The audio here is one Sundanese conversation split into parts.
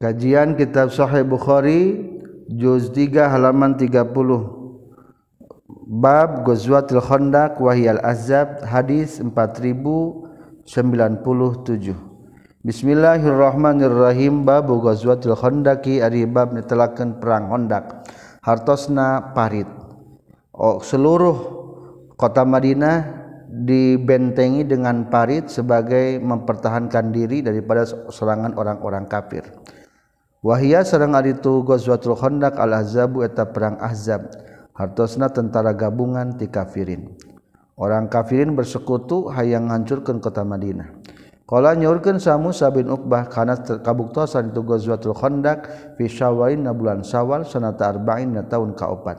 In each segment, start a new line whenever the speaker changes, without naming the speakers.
Kajian Kitab Sahih Bukhari juz 3 halaman 30. Bab Ghazwatul Khandaq Wahyal Azab hadis 4097. Bismillahirrahmanirrahim Bab Ghazwatul Khandaqi ari bab netelakeun perang Khandaq. Hartosna parit. Oh, seluruh kota Madinah dibentengi dengan parit sebagai mempertahankan diri daripada serangan orang-orang kafir. wahia serang ari itu Ghazwatul Khandaq al Ahzabu eta perang Ahzab hartosna tentara gabungan ti kafirin. Orang kafirin bersekutu hayang ngancurkeun kota Madinah. Kala nyaurkeun sa Musa bin Uqbah kana kabuktosan itu Ghazwatul Khandaq fi Syawalin na bulan Syawal sanata arba'in na taun kaopat.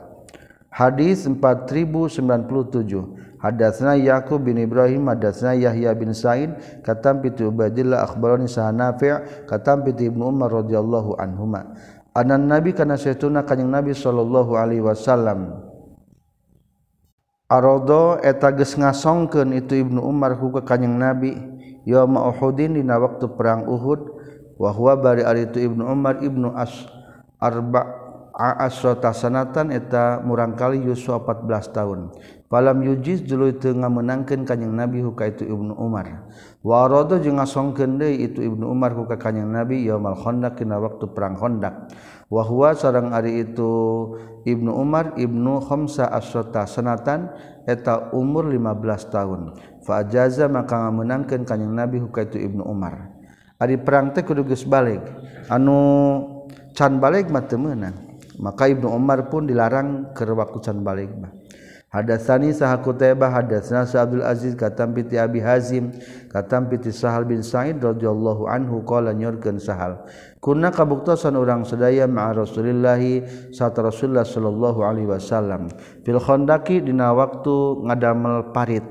Hadis 4097 Hadatsna Yaqub bin Ibrahim hadatsna Yahya bin Sa'id katam pitu Ubaidillah akhbarani Sahanafi' katam pitu Ibnu Umar radhiyallahu anhuma. Anan nabi kana saytuna kanjing nabi sallallahu alaihi wasallam. Arodo eta geus ngasongkeun itu Ibnu Umar ku kanjing nabi yauma Uhudin dina waktu perang Uhud wa huwa bari ari itu Ibnu Umar Ibnu As arba asrota sanatan eta murangkali yuswa 14 tahun. Falam yujiz dulu itu ngamenangkan kanyang Nabi huka itu Ibnu Umar. Warodo jeung ngasongkeun deui itu Ibnu Umar huka kanyang Nabi yaumal Khandaq kena waktu perang Khandaq. Wa huwa sareng ari itu Ibnu Umar Ibnu Khamsa asrata sanatan eta umur 15 tahun. Fa ajaza maka ngamenangkeun kanyang Nabi huka itu Ibnu Umar. Ari perang teh kudu geus balik. Anu can balik mah teu meunang. Maka Ibnu Umar pun dilarang keur waktu can balik mah. Hadatsani saha Qutaibah hadatsana Abdul Aziz katam piti Abi Hazim katam piti Sahal bin Sa'id radhiyallahu anhu qala nyorkeun Sahal kunna kabuktosan urang sadaya ma'a Rasulillah sarta Rasulullah sallallahu alaihi wasallam. Fil khandaqi dina waktu ngadamel parit.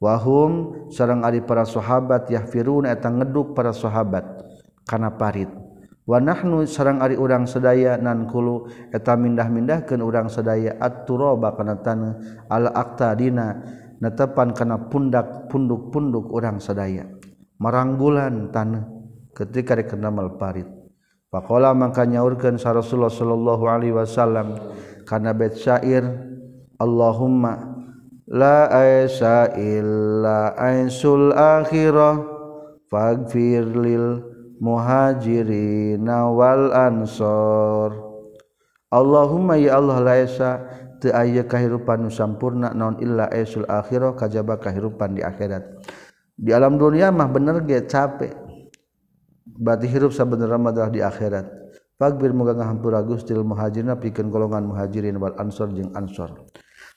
Wahum sareng ari para sahabat yahfirun eta ngeduk para sahabat kana parit. Wanahnu sarang ari urang sedaya nankulu eta mindah-mindahkeun urang sedaya at-turaba kana taneuh ala aqtadina netepan kana pundak punduk-punduk urang sedaya maranggulan taneuh ketika dikenal parit Pakola maka nyaurkeun sa Rasulullah sallallahu alaihi wasallam kana bait syair Allahumma la aisa illa ainsul akhirah faghfir lil muhajirin wal ansor. Allahumma ya Allah laisa teu aya kahirupan nu sampurna naon illa aisul akhirah kajaba kahirupan di akhirat. Di alam dunia mah bener ge capek. Berarti hirup sabenerna mah di akhirat. Fagbir moga ngahampura Gusti muhajirin pikeun golongan muhajirin wal ansor jeung ansor.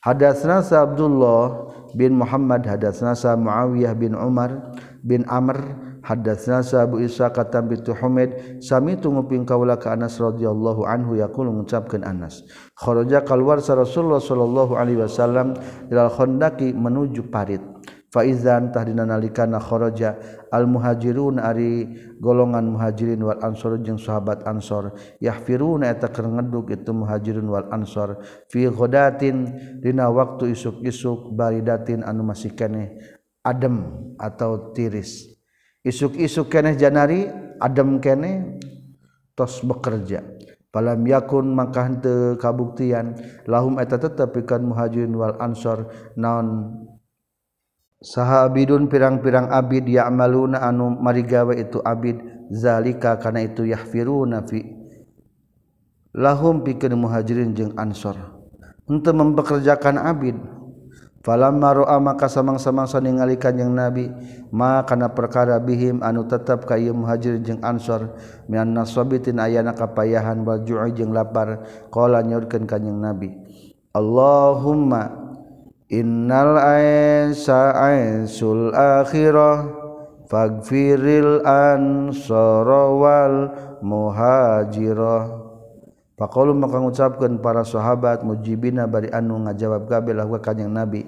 Hadatsna sa Abdullah bin Muhammad hadatsna sa Muawiyah bin Umar bin Amr Hadatsna Abu Isa katam bi Tuhumid sami tunguping kaula ka Anas radhiyallahu anhu yaqul ngucapkeun Anas. Kharaja kalwar sa Rasulullah sallallahu alaihi wasallam ilal khandaqi menuju parit. Fa idzan tahdina nalikana kharaja al muhajirun ari golongan muhajirin wal ansor jeung sahabat ansor yahfiruna eta keur ngeduk itu muhajirun wal ansor fi ghadatin dina waktu isuk-isuk baridatin anu masih keneh adem atau tiris isuk-isuk keneh janari adem keneh tos bekerja. Palam yakun maka henteu kabuktian lahum eta tetep pikeun muhajirin wal ansor naon. Sahabidun pirang-pirang abid ya'maluna anu marigawe itu abid zalika kana itu yahfiruna fi. Lahum pikeun muhajirin jeung ansor. Henteu mempekerjakan abid Falamma ra'a maka samang-samangsa ningali kanjing Nabi ma kana perkara bihim anu tetap ka ieu muhajir jeung ansor mian nasabitin ayana kapayahan wal ju'i jeung lapar qala nyaurkeun kanjing Nabi. Allahumma innal aisa aisul akhirah faghfiril ansara wal muhajirah Pakulu maka ngucapkan para sahabat mujibina bari anu ngajawab gabelah wa kanjing Nabi.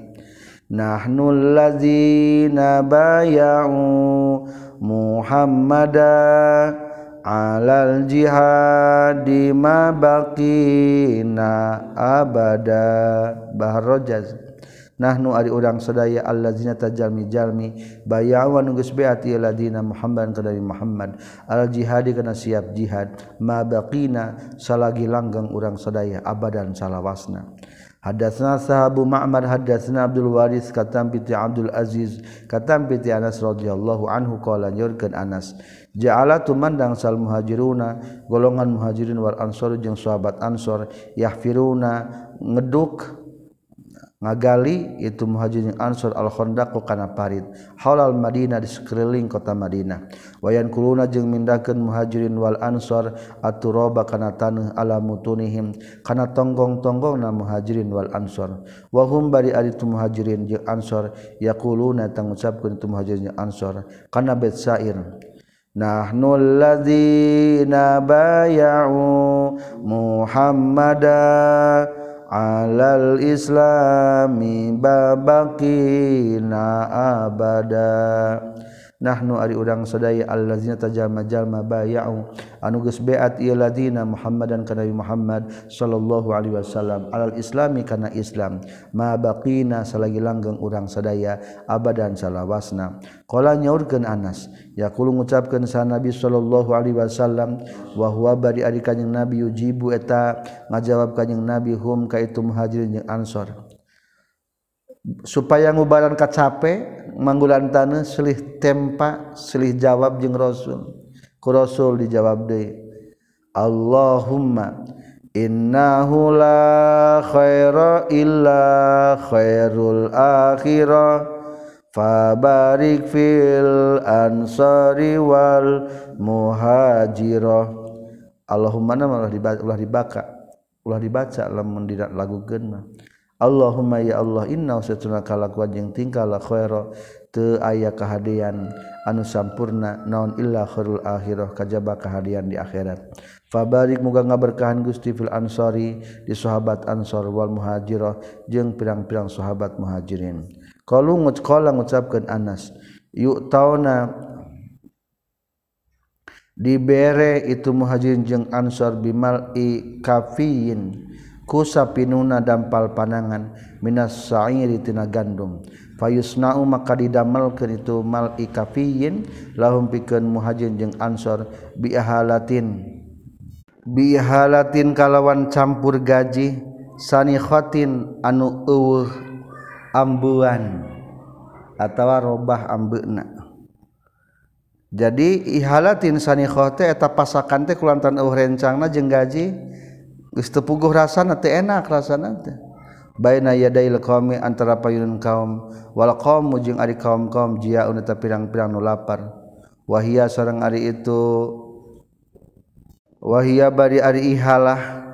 nahnullazina bayau Muhammada alal jihadi ma baqina abada. Bahar Rojaz nahnu ari urang sadaya allazina tajalmi jalmi bayawa nunggeus beati ladina Muhammadan ka dari Muhammad. Al jihadi kana siap jihad ma baqina salagi langgeng urang sadaya abadan salawasna. Hadatsna sahabu Ma'mar hadatsna Abdul Waris katam piti Abdul Aziz katam piti Anas radhiyallahu anhu qala nyurkeun Anas ja'ala tumandang sal muhajiruna golongan muhajirin wal ansor jeung sahabat ansor yahfiruna ngeduk ngagali itu muhajin ansur al-Khndaqu kana parit. Halal Madinah di sekeliling kota Madinah. Wayan kuluna jeung mindahkeun muhajirin wal ansor aturoba kana taneuh ala mutunihim kana tonggong-tonggongna muhajirin wal ansor. Wa hum bari ari tu muhajirin jeung ansor yaquluna tang ngucapkeun tu muhajirin jeung ansor kana bait syair Nahnu alladzina بايعوا محمدا alal islami babakina abada. nahnu ari urang sadaya allazina tajama-jalma bay'u anu geus beat ieu ladina Muhammadan ka Nabi Muhammad sallallahu alaihi wasallam alal islami kana Islam. Ma baqina salagi langgeng urang sadaya abadan salawasna. Qala nyaurkeun Anas yaqulu ngucapkeun sa Nabi sallallahu alaihi wasallam wa huwa bari ari kanjing Nabi yujibu eta? Ngajawab kanjing Nabi hum ka itu muhajirin jeung ansor. Supaya ngubaran kacape manggulan tanah silih tempa silih jawab jeung Rasul. Ku Rasul dijawab deui Allahumma innahu la khaira illa khairul akhirah fabarik fil ansari wal muhajirah Allahumma nama ulah dibaca ulah dibaca lamun dina lagu geun mah. Allahumma ya Allah inna setuna kalakuan jeung tingkah la lakhero teu aya kahadian anu sampurna naon illa khairul akhirah kajaba kahadian di akhirat. Fabarik muga ngaberkahan Gusti fil ansari di sahabat ansor wal muhajirah jeung pirang-pirang sahabat muhajirin. Qalu ngucqala ngucapkeun Anas yuk tauna dibere itu muhajirin jeung ansor bimal i kafiyin. kusa pinuna dampal panangan minas sa'iri tina gandum. Fayusna'u maka didamelkeun itu mal ikafiyin lahum pikeun muhajirin jeung ansor biahalatin. Bihalatin kalawan campur gaji sani khotin anu eueuh ambuan atawa robah ambeuna jadi ihalatin sani khote eta pasakan teh kulantan eueuh rencangna jeung gaji tepuguh rasana teh enak rasana teh. Baina yadail qaumi antara payun kaum wal qaum jeung ari kaum kaum jia anu pirang-pirang nu lapar. Wahia sareng ari itu wahia bari ari ihalah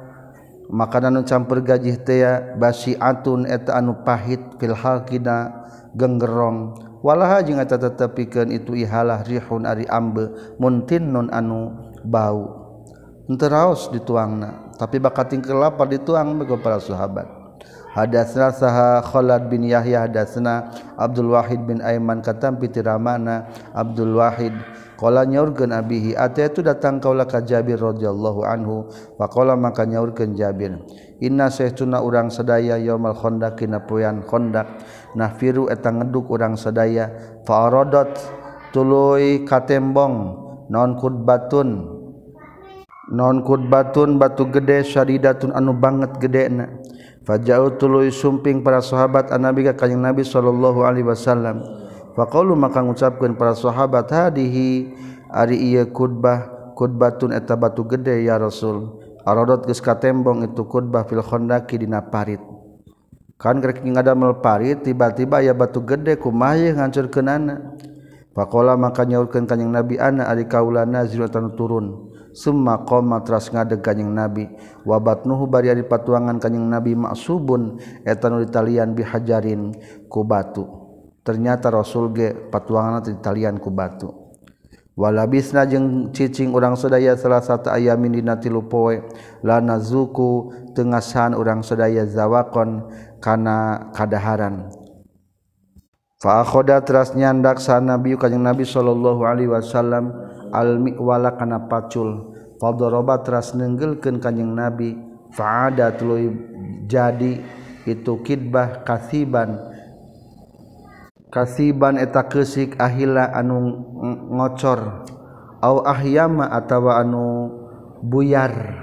makanan nu campur gaji teh basiatun eta anu pahit fil halqina genggerong. Walaha jeung eta tetepikeun itu ihalah rihun ari ambe muntin muntinnun anu bau. raos dituangna tapi bakating kelapa dituang bego para sahabat. Hadatsna saha Khalad bin Yahya hadatsna Abdul Wahid bin Aiman katam piti Abdul Wahid qala nyaurkeun abihi ataitu datang kaula ka Jabir radhiyallahu anhu faqala maka nyaurkeun Jabir inna saytuna urang sadaya yaumal khandaq kina poean khandaq nahfiru eta ngeduk urang sadaya fa aradat tuluy katembong non kutbatun nonkut batun batu gede syaridatun anu banget gede na. Fajauh tuluy sumping para sahabat anabi ka kanyang nabi sallallahu alaihi wasallam. Faqalu maka ngucapkeun para sahabat hadihi ari ieu khutbah khutbatun eta batu gede ya rasul. Aradot geus katembong itu khutbah fil khandaqi dina parit. Kan rek ngadamel parit tiba-tiba aya batu gede kumaha ye ngancurkeunana? Faqala maka nyaurkeun kanjing nabi ana ari kaula nazil turun. Summa qoma tras ngadeg kanjing Nabi wabat nuhu bari di patuangan kanjing Nabi maksubun eta nu ditalian bihajarin ku batu. Ternyata Rasul ge patuangan ditalian ku batu. Walabisna jeung cicing urang sedaya salah satu ayamin dina tilu poe lana zuku tengasan urang sedaya zawakon kana kadaharan. Fakhoda teras nyandak sa Nabi kanjeng Nabi sallallahu alaihi wasallam al miwala kana pacul. Fadoroba teras nenggelkeun kanjeng Nabi faada tuluy jadi itu kidbah kasiban. Kasiban eta kesik ahila anu ngocor. Au ahyama atawa anu buyar.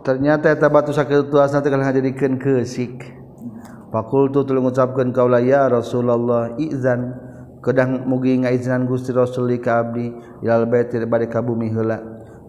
Ternyata eta batu sakit tuas nanti kalian jadikan kesik fakultu tul ngucapkeun kaula ya Rasulullah izan. Kedang mugi ngaizinan Gusti Rasul li ka abdi ilal baitir bade ka bumi heula.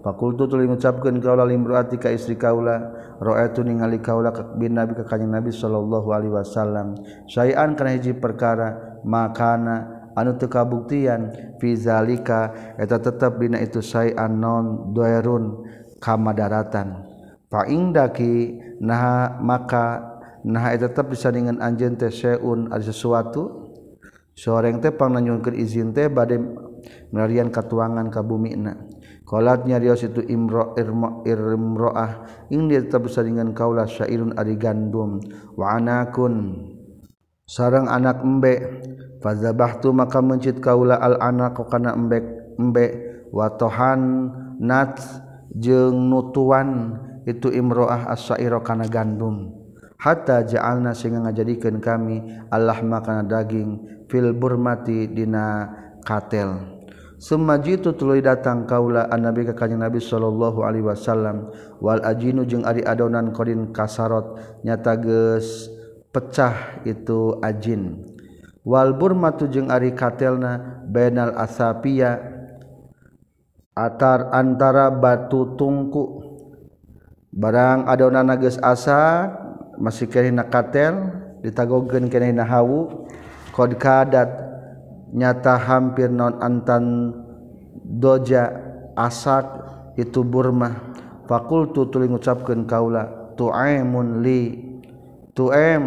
Fakultu tul ngucapkeun kaula limruati ka istri kaula. Ra'aitu ningali kaula ka bin nabi ka kanjeng nabi sallallahu alaihi wasallam. Sayan kana hiji perkara makana anu teu kabuktian fi zalika eta tetep dina itu sayan non doerun kamadaratan fa indaki naha maka nah tetap bisa dengan anj teh seun ada sesuatu. Seorang tepang nanyunkan izin teh badai melarian katuangan kabumina kolatnya Rios itu Imro Irmo Irmroah. Ini tetap bisa dengan kaulah syairun ari gandum. Wa anakun. Sarang anak embe. Fadzabahtu maka mencit kaulah al anak kana embe embe. Wa tohan nat jeung nutuan. Itu imroah as-syaira kana gandum. hatta ja'alna sehingga ngajadikeun kami Allah makana daging fil burmati dina katel. Summa jitu tuluy datang kaula annabi ka kanjeng Nabi sallallahu alaihi wasallam. Wal ajinu jeung ari adonan qadin kasarot nyata geus pecah itu ajin. Wal burmatu jeung ari katelna bainal asapia atar antara batu tungku. Barang adonan geus asa masih kene na katel ditagogen kene na hawu qad kadat nyata hampir non antan doja asak itu Burma. Fakultu tuli ngucapkeun kaula tu'aimun li tu'aim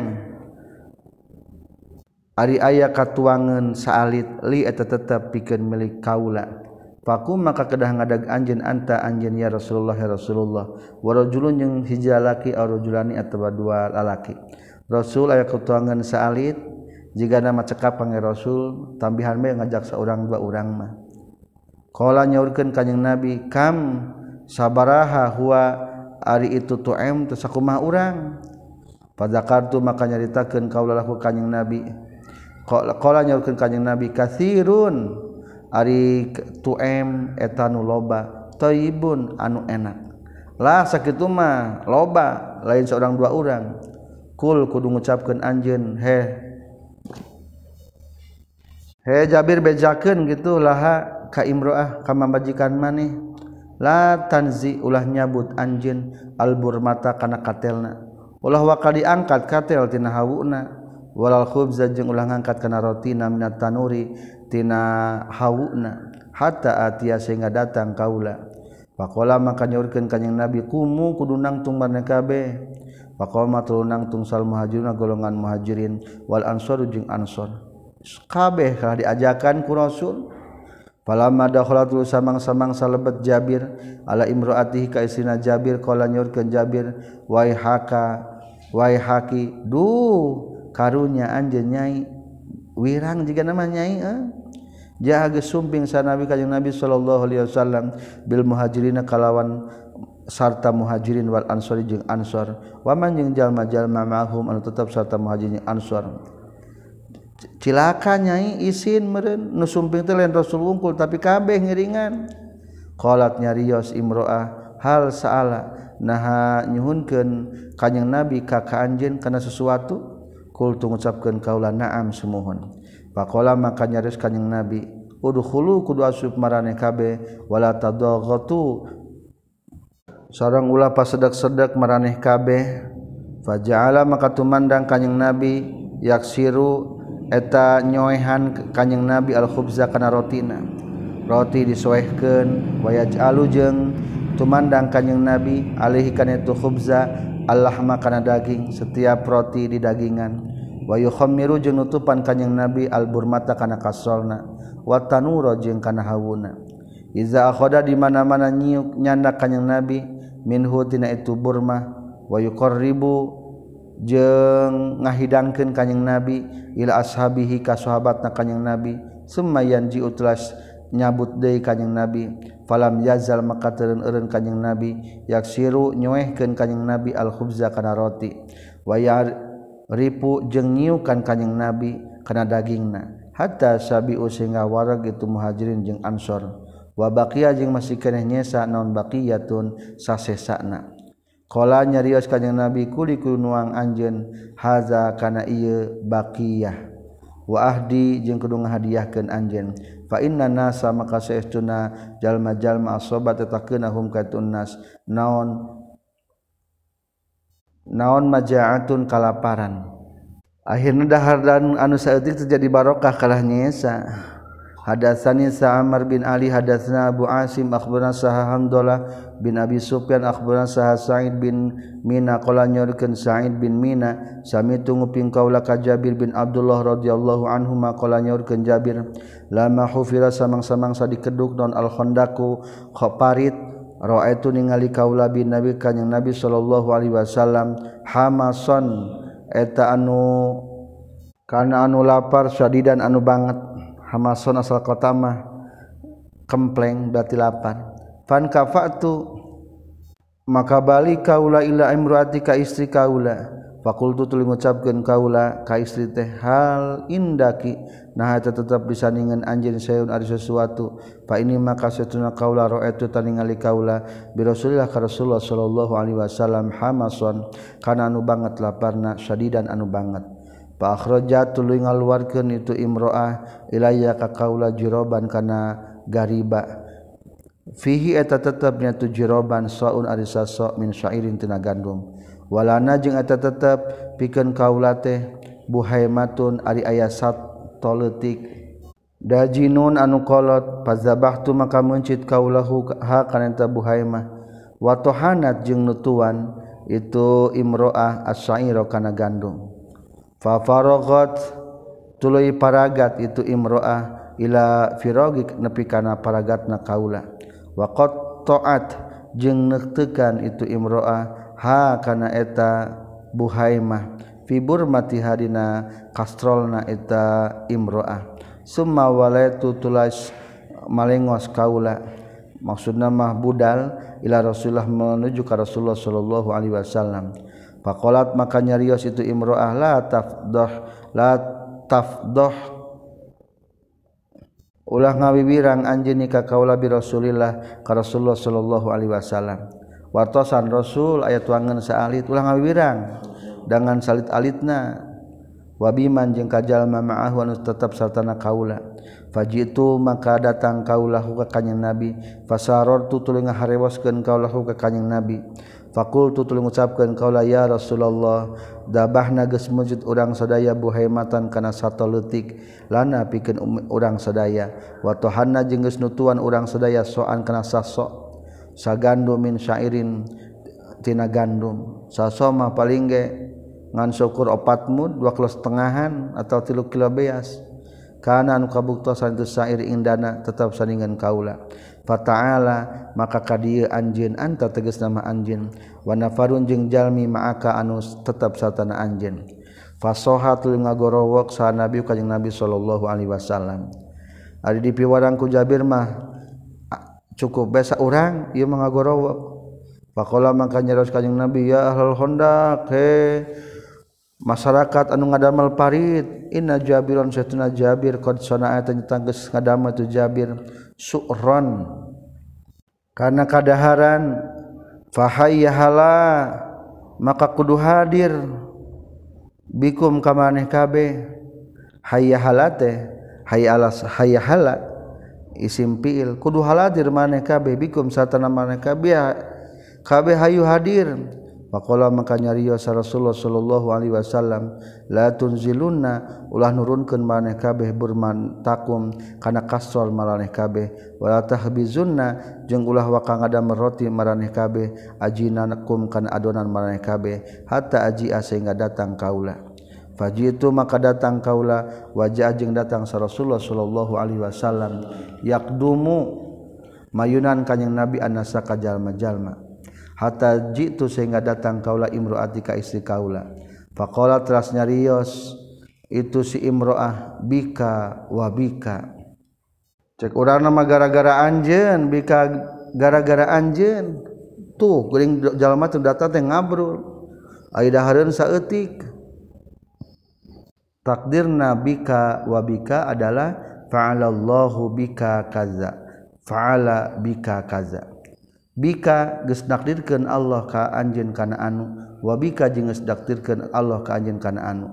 ari aya katuangan saalit li eta tetep pikeun milik kaula. Fakum maka kedah ngadag anjen anta anjen ya Rasulullah ya Rasulullah. Warajulun yang hijalaki arujulani atau dua lalaki. Rasul ayat ketuangan saalit jika nama cekap pangeran Rasul tambihan me ngajak seorang dua orang mah. Kala nyaurkeun kanjing Nabi kam sabaraha huwa ari itu tu'em teu sakumaha urang. Padzakartu maka nyaritakeun kaula lahu kanjing Nabi. Kala nyaurkeun kanjing Nabi kathirun Ari tuem etanu loba. Toibun anu enak. Lah sakit mah loba. Lain seorang dua orang Kul kudu gucapkan anjun he he Jabir bejaken gitu laha kaimroah kam majikan maneh la tanzi ulah nyabut anjin albur mata kana katelna. Ulah wakal diangkat katel tina hawuna. Walal khubza jeung ulah ngangkat kana rotina minat tanuri. tina hawuna hatta atia sehingga datang kaula. Pakola maka nyaurkeun ka nabi kumu kudu nangtung mana kabeh paqoma tuluy nangtung sal muhajirin golongan muhajirin wal ansor jeung ansor. Kabeh kalah diajakan ku rasul? Palama dakhalatul samang-samang salebet Jabir ala imraatihi ka isina Jabir qala nyurkeun Jabir wai haka wai haki du karunya anjeun nyai. wirang jika namanya eh? jaha sumping sanawi kanjeng Nabi sallallahu alaihi wasallam bil muhajirina kalawan sarta muhajirin wal ansori jeung ansor. Waman jeung jalma-jalma ma'hum anu tetap sarta muhajirin jeung ansor. Cilaka nyai isin meren nusumping teh lain rasul wungkul tapi kabeh ngiringan. Qalat nyarios imroah hal saala naha nyuhunkeun kanjing nabi ka ka anjeun kana sesuatu? kultu ngucapkeun kaula na'am sumuhun faqala maka nyaris kanjing nabi udkhulu kudu asup marane kabeh wala tadaghatu sareng ulah pasedak-sedak maraneh kabeh. Faja'ala maka tumandang kanjing nabi yaksiru eta nyoehan kanjing nabi al khubza kana rotina. Roti disoehkeun wayaj alujeng tumandang kanjing nabi alih kana itu khubza. Allah makana daging setiap roti di dagingan. Wayuhomiru jeung nutupan kanjing nabi alburmata kana kasolna wa watanuro jeung kana hawuna. Iza akhoda di mana-mana nyiuk nyanda kanjing nabi minhu tina itu burma. Wayuqarribu jeung ngahidangkeun kanjing nabi ila ashabihi ka sahabatna kanjing nabi summa ji utlas nyabut deui kanyeng nabi. Falam yazal maka teureun eureun kanjing nabi. Yaksiru nyoehkeun kanyeng nabi al khubza kana roti. Wayar ripu jeung nyiukan kanjing nabi kana dagingna. Hatta sabiu sehingga warag itu muhajirin jeung ansor. Wa jeung masih keeh nyesa naon baqiyatun sasesana. Qala nyarios kanjing nabi kuli kunuang anjen haza kana ieu baqiyah. waahdi jeung kudu ngahadiahkeun anjen fa inna nasa maka saestuna jalma-jalma asobat tatakeunahum katun nas. Naon naon maja'atun kalaparan. Akhirna dahar dan anu saeutik terjadi barokah kalah nyesa Hadatsani Sa'amar bin Ali hadatsna Abu Asim akhbarana Sah Hamdalah bin Abi Sufyan akhbarana Sah Sa'id bin Mina qala nyorkeun Sa'id bin Mina sami tunguping kaula ka Jabir bin Abdullah radhiyallahu anhu ma qala nyorkeun Jabir lama hufira samang-samang sa dikeduk non al khandaku khaparit ra'aitu ningali kaula bin Nabi kanjing Nabi sallallahu alaihi wasallam hamason eta anu kana anu lapar sadidan anu banget. hamason asal kota mah kempleng berarti lapan. Fan kafatu maka balik kaula ila imraati ka istri kaula. Fakultu tuluy ngucapkeun kaula ka istri teh hal indaki? Nah eta tetep disandingan anjeun sayun ari sesuatu. Fa ini maka satuna kaula raaitu taningali kaula. Bi rasulillah ka rasulullah sallallahu alaihi wasallam hamason kana anu banget laparna sadidan anu banget. Pakroja tulu ngaluarkan itu Imroah Iaya ka kaula jiroban kana gariba. Fihi eta tetapnya tu jiroban soun ari sasok min syairin tina gandum. Walana jeung eta tetap pikeun kaula teh buhaimatun ari aya satoletik dajinun anu kolot fazabahtu maka mencit kaulahu ha kana eta buhaimah. Wa tohanat jeung nutuan itu imroah as-syaira kana gandum. fafarogot tuluy paragat itu imro'ah ila firogik nepi kana paragat na kaula. Waqat ta'at jeung nektekan itu imro'ah ha kana eta buhaimah. Fibur mati hadina kastrolna eta imro'ah. Summa walaitu tulas malengos kaula. Maksud nama budal ila rasulullah menuju ke rasulullah sallallahu alaihi wasallam. Pakolat maka nyarios itu imro'ah la tafdoh la tafdoh ulah ngawiwirang anjeun ka kaula bi Rasulillah ka Rasulullah sallallahu alaihi wasallam. Wartosan Rasul aya tuangan saalit ulah ngawiwirang dengan salit alitna wabiman jeung kajalma ma'ahu anu tetap sartana kaula. Fajitu maka datang kaulahu ka kanjing Nabi, fasarartu tuluy ngaharewaskeun kaulahu ka kanjing Nabi. fakultu tuli mengucapkan kaula ya Rasulullah dabah nages mujud urang sadaya buhaimatan kana satu letik lana pikeun um-, urang sadaya. Wa tohanna jeung geus nutuan urang sadaya soan kana sasok sagandum min syairin tina gandum. Sasoma paling ge ngan syukur opatmu dua kilo setengahan atau tilu kilo beas. Kana anu kabuktosan itu syair indana tetap sandingan kaula Fata'ala maka kadieu anjeun anta tegas nama anjeun. Wa nafarun jeung jalmi ma'aka anu tetap satana anjeun. Fasohat fasohatul ngagorowok sa nabi kanjeng nabi sallallahu alaihi wasallam. Ari dipiwarang ku Jabir mah cukup besa urang ieu mah ngagorowok. Faqala maka nyaros kanjeng nabi ya ahlul hondak he masyarakat anu ngadamel parit inna jabiron satuna jabir qad sana'a tanggeus ngadamel tu jabir. suron. Karena kadaharan fahayyahala maka kudu hadir. Bikum kamaneh kabe hayyahala teh hayyalas hayyahala isim fiil. Kudu haladir maneh kabe bikum satana maneh kabe kabe hayu hadir. Pakola maka nyariyo sa Rasulullah sallallahu alaihi wasallam la tunziluna ulah nurunkeun maneh kabeh burman takum kana kasol maraneh kabeh. Wala tahbizunna. Jeung ulah waka ngadam roti maraneh kabeh ajinakum kana adonan maraneh kabeh hatta aji sehingga datang kaula. Faji itu maka datang kaula wajah ajeng datang sa Rasulullah sallallahu alaihi wasallam. Yakdumu mayunan kanjing Nabi anasa kajalma-jalma hatta jitu sehingga datang kaula imroati ka istri kaula. Faqala teras nyarios itu si imroah bika wa bika. Cek urang nama gara-gara anjeun bika gara-gara anjeun tuh kuring jalma teu datang teh ngabrul. Ai dahareun saeutik. Takdir nabika wa bika adalah fa'alallahu bika kaza. Fa'ala bika kaza. bika gesdakdirkan Allah ka anjin kana anu wabika jeung gesdakdirkan Allah ka anjin kana anu.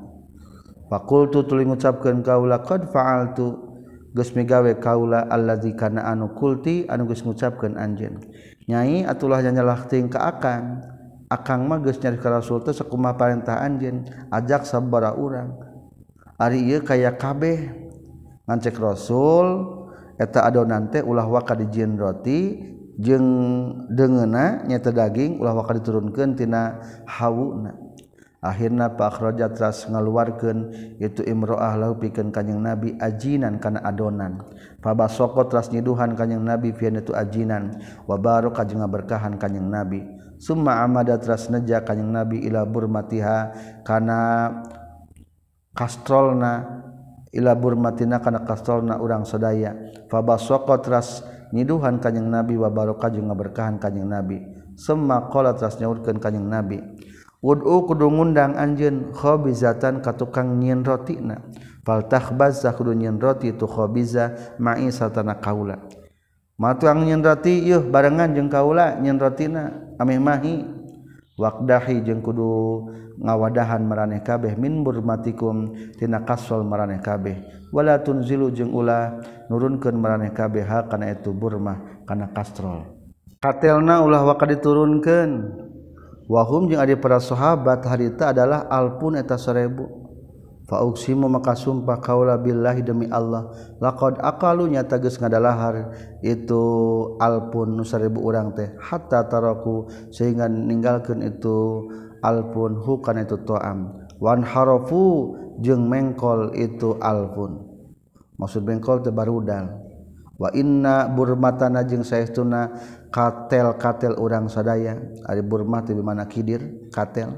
Fakultu tuluy ngucapkeun kaula qad fa'altu geus migawe kaula allazi kana anu kulti anu geus ngucapkeun anjeun. Nyai atulah nyalahting ka akan akang mah geus nyari ka rasul teh sakumaha parentah anjeun ajak sabara urang. Ari ieu kaya kabeh. Ngancek rasul eta adonan teh ulah waka dijieun roti jeung dengena nyata daging ulah wakal diturunkan tina hawuna. Akhirnya Pak Raja ras ngaluarkan itu imroah lahu pikeun kanjing Nabi ajinan kana adonan. Fabasoko ras nyiduhan kanjing Nabi pieun itu ajinan. Wa barok kajeng berkahan kanjing Nabi. Summa amada ras neja kanjing Nabi ila burmatiha kana kastrolna ila burmatina kana kastrolna urang sadaya. Fabasoko ras nyiduhan kanyang nabi wa wabarokah jeung ngaberkahan kanyang nabi semma qala teras nyaurkeun kanyang nabi Wud'u kudu ngundang anjeun khabizatan ka tukang nyieun rotina. Fal takhbaz kudu nyieun roti tu khabiza ma'i satana kaula. Matuang nyieun roti yeuh barengan jeung kaula nyieun rotina ameh mahi wakdahi jeung kudu ngawadahan maraneh kabeh min burmatikum tina kasol maraneh kabeh. Wala tunzilu jeung ulah nurunkeun maraneh kabeh ha kana itu burma kana kastrol. Katelna ulah waka diturunkeun. Wahum jeung adi para sahabat harita adalah alpun eta 1000 simu maka sumpah kaula billahi demi Allah. Laqad akalunya tages ngadalahar. Itu alpun nu seribu urang teh. Hatta taraku sehingga ninggalkeun itu alpun. Hu kana itu toam. Wan harafu jeung mengkol itu alpun. Maksud mengkol teh barudal wa inna burmatana jeung saestuna katel-katel urang sadaya. Ari burma teh di mana kidir? Katel.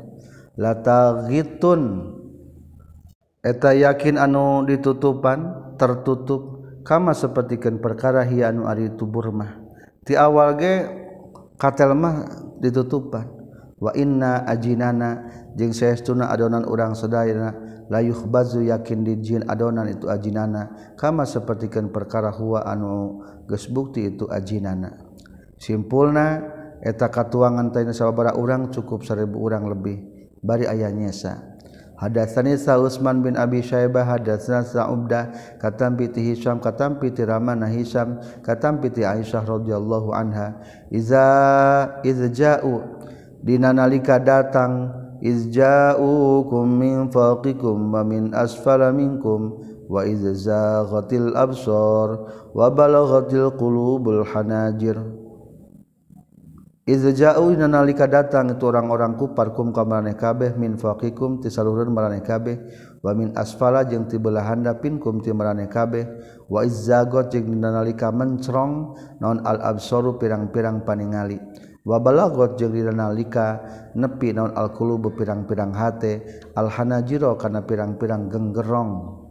La taghitun eta yakin anu ditutupan tertutup kama sepertikan perkara hi anu ari tubur mah. Ti awal ge katel mah ditutupan. Wa inna ajinana jeung saestuna adonan urang sadayana layuh bazu yakin di jin adonan itu ajinana kama sepertikan perkara huwa anu geus bukti itu ajinana. Simpulna eta katuangan tanya sababaraha urang cukup seribu urang lebih bari aya nyesa. Hadatsani sa Utsman bin Abi Syaibah hadatsana sa Ubdah katam piti Hisam katam piti Ramana Hisam katam piti Aisyah radhiyallahu anha. Iza izja'u dinanalika datang izja'ukum min fawqikum wa min asfala minkum wa izzaghatil absar wa balaghatil qulubul hanajir. Izja'u nalika datang itu orang-orang kufar kum ka maraneh kabeh min faqikum ti salureun maraneh kabeh wa min asfala jeung ti belah handapin kum ti maraneh kabeh wa izzagot jeung nalika mencrong naon al absaru pirang-pirang paningali wabalagot jeung dina nalika nepi naon alqulubu pirang-pirang hate alhanajiro kana pirang-pirang genggerong.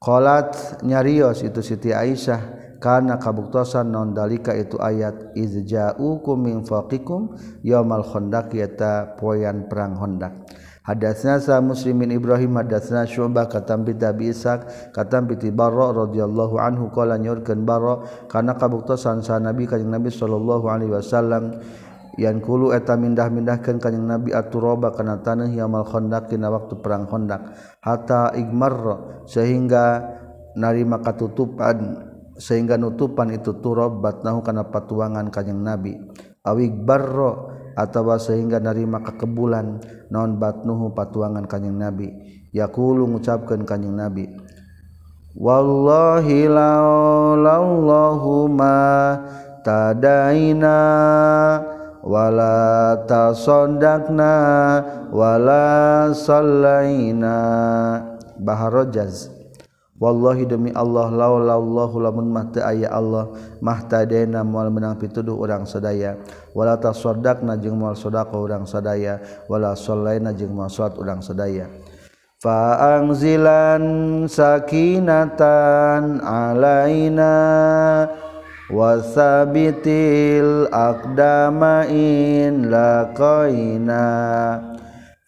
Qalat nyarios itu Siti Aisyah karena kabuktosan non dalika itu ayat izja'ukum min faqikum yaumal khandaq yata poyan perang khandaq Hadatsna sa Muslimin Ibrahim hadatsna Syu'bah katam bi Abi Ishaq katam bi Barra radhiyallahu anhu qala nyurkeun Barra kana kabuktosan sa Nabi kanjing Nabi sallallahu alaihi wasallam yang kulu eta mindah-mindahkeun kanjing Nabi aturoba kana tanah yamal khandaq dina waktu perang khandaq hatta igmar sehingga narima katutupan sehingga nutupan itu turab batnahu kana patuangan kanjing nabi. Awig barro atawa sehingga narima kekebulan non batnuhu patuangan kanjing nabi. Yaqulu ngucapkeun kanjing nabi wallahi laulallahu ma tadaina wala tasaddaqna wala sallaina. Bahar jaz Wallahi demi Allah laulallahu lamun mata aya Allah mahtadena moal menang pituduh urang sedaya wala tasaddaqna jeung moal sodako urang sedaya wala sallai jeung moal salat urang sedaya Faangzilan sakinatan alaina wasabitil akdamain laqaina.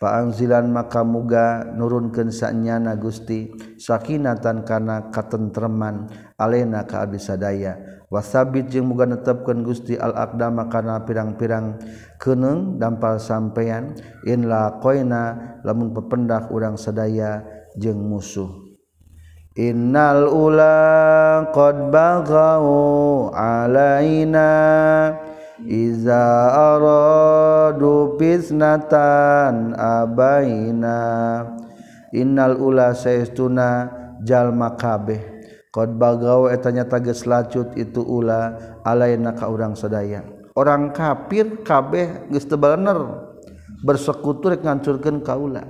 Faangzilan maka muga nurunkeun sanyana Gusti. sakinatan kana katentreman alena ka abdi sadaya wasabit jeung muga netepkeun Gusti al aqdama kana pirang-pirang keuneng dampal sampeyan. In la qoina lamun pependak urang sadaya jeung musuh. Innal ula qad baghau alaina iza aradu pisnatan abaina. Innal ula saestuna jalma kabeh Qad bagaw etanya tages lacut itu ula alaina ka urang sadaya. Orang kafir kabeh geus teu bener bersekutu rek ngancurkeun kaula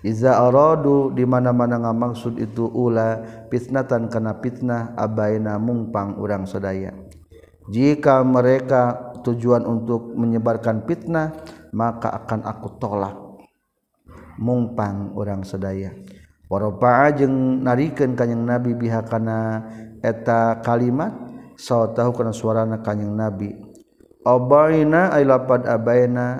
Iza aradu di mana-mana ngamaksud itu ula fitnatan kana fitnah abaina mungpang urang sadaya. Jika mereka tujuan untuk menyebarkan fitnah maka akan aku tolak mungpang orang sedaya waropa jeung narikan kanyang nabi bihakana eta kalimat saw tahu kana suarana kanyang nabi. Abaina ay lapad abaina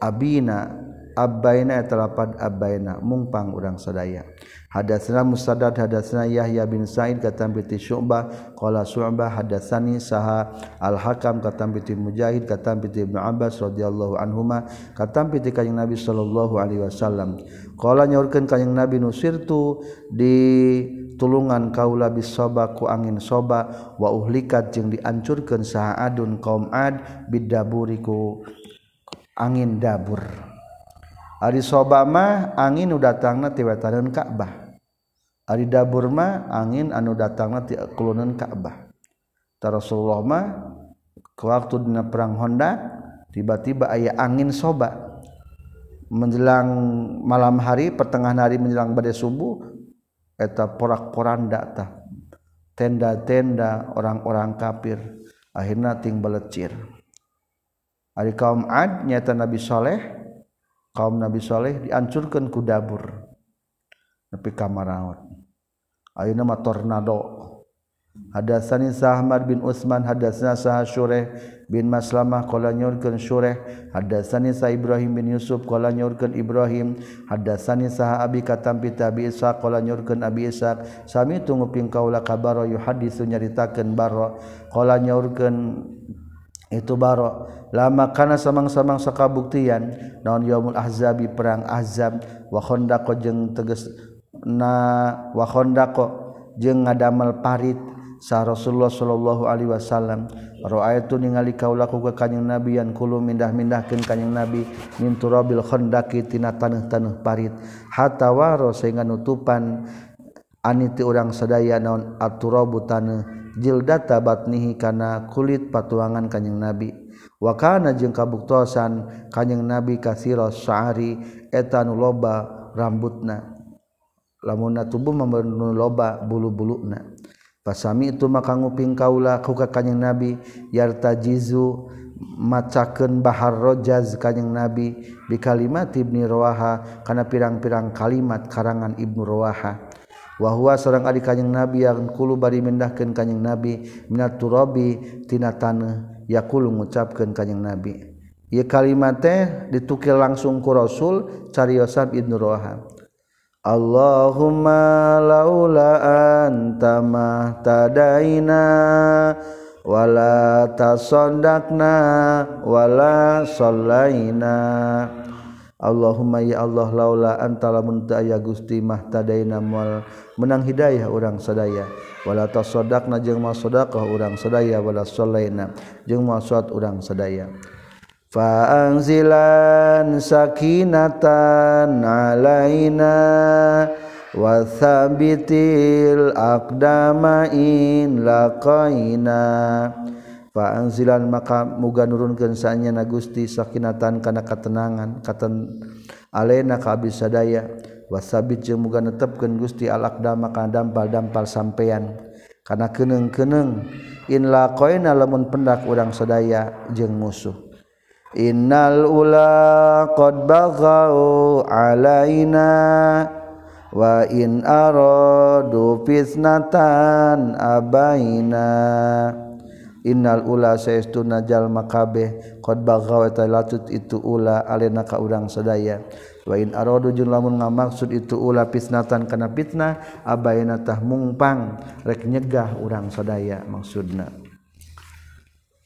abina abaina eta lapad abaina. Mungpang urang sadaya. hadatsna musaddad hadatsna yahya bin sa'id katam bi syu'bah. Qala syu'bah hadatsani saha al hakam katam bi mujahid katam bi ibnu abbas radhiyallahu anhuma katam bi kanjeng nabi sallallahu alaihi wasallam. Qala nyaurkeun kanjeng nabi nusirtu di tulungan kaula bisoba ku angin soba wa uhlikat jeung diancurkeun saha adun kaum ad bidaburiku. Angin dabur. Ari soba mah angin udatangna tiwetaneun Ka'bah. Arida Burma angin anu datang kulunan Ka'bah Ta Rasulullah mah ke waktu dina perang Honda tiba-tiba ayah angin soba. Menjelang malam hari pertengahan hari menjelang badai subuh eta porak-poranda tah. Tenda-tenda orang-orang kafir akhirnya ting belecir Ari kaum Ad nyata Nabi Saleh kaum Nabi Saleh diancurkan ku dabur nepi kamar raut ayeuna mah tornado. Hadatsani Sa'mar bin Utsman hadatsana Sa'ah Syurah bin Maslamah qala nyurkeun Syurah hadatsani Sa Ibrahim bin Yusuf qala nyurkeun Ibrahim. Hadatsani Sa'ah Abi katam bi Tabi Isa qala nyurkeun Abi Isa sami tunguping kaula kabaro yuhaditsu nyaritakeun baro. Qala nyurkeun itu baro. Lama kana samang-samang sakabuktian naon yaumul ahzabi perang ahzab. Wa khandaq jeung tegas na wahondako jeung ngadamel parit sa Rasulullah Shallallahu Alaihi Wasallam. Roh itu ningali kaulaku ke kanyeng nabi yang kulu mindah-mindahkan kanyeng nabi mintu robil khondaki tina tanah-tanah parit. Hatta waro sehingga nutupan aniti urang sedaya naon aturabu tanah jildata batnihi kana kulit patuangan kanyeng nabi. Wakana jeng kabuktosan kanyeng nabi kasiro syari etanu loba rambutna. lamun tubuh memenuh loba bulu-bulu na pasami itu maka nguping kaula ku ka kanjing nabi yarta jizu macaken bahar rojaz kanjing nabi bi kalimat ibni rawaha karena pirang-pirang kalimat karangan ibnu rawaha. Wahwa seorang adik ari nabi yang kulu bari mendahkan kanjing nabi minat turabi tina taneuh yaqulu ngucapkeun kanjing nabi. Ia kalimat teh ditukil langsung ku rasul cariosan ibnu rawaha. Allahumma laula anta mahtadaina wala tasaddaqna wala sallaina. Allahumma ya Allah laula anta lamun teu aya Gusti mahtadaina moal menang hidayah urang sadaya. Wala tasaddaqna jeung moal sedekah urang sadaya wala sallaina jeung moal salat urang sadaya. faanzilan sakinatan alaina wathabitil aqdama in laqaina. Faanzilan maka muga nurunkeun saanya na Gusti sakinatan kana katenangan katen alena ka abdi sadaya. Wasabit jeung muga netepkeun Gusti al aqdama kana dampal-dampal sampean kana keneung-keneung in laqaina lamun pendak urang sadaya jeung musuh. Innal ula qad baghau alaina wa in aradu fitnatan abaina. Innal ula saestuna jalma kabeh qad baghaw eta latut itu ula alena ka urang sadaya. Wa in aradu jeung lamun ngamaksud itu ula fitnatan kana fitnah abaina tah mungpang rek nyegah urang sadaya maksudna.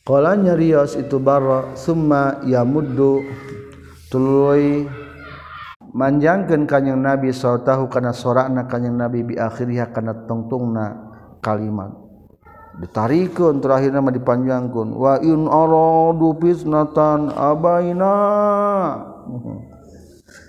Kala nyarios itu Barra summa yamuddu tuluy manjangkeun kanjing Nabi sautahu kana sorana kanjing Nabi bi akhiriha kana tungtungna kalimat. Ditarikeun terakhirna mah dipanjangkeun. Wa in aradu fitnatan abaina.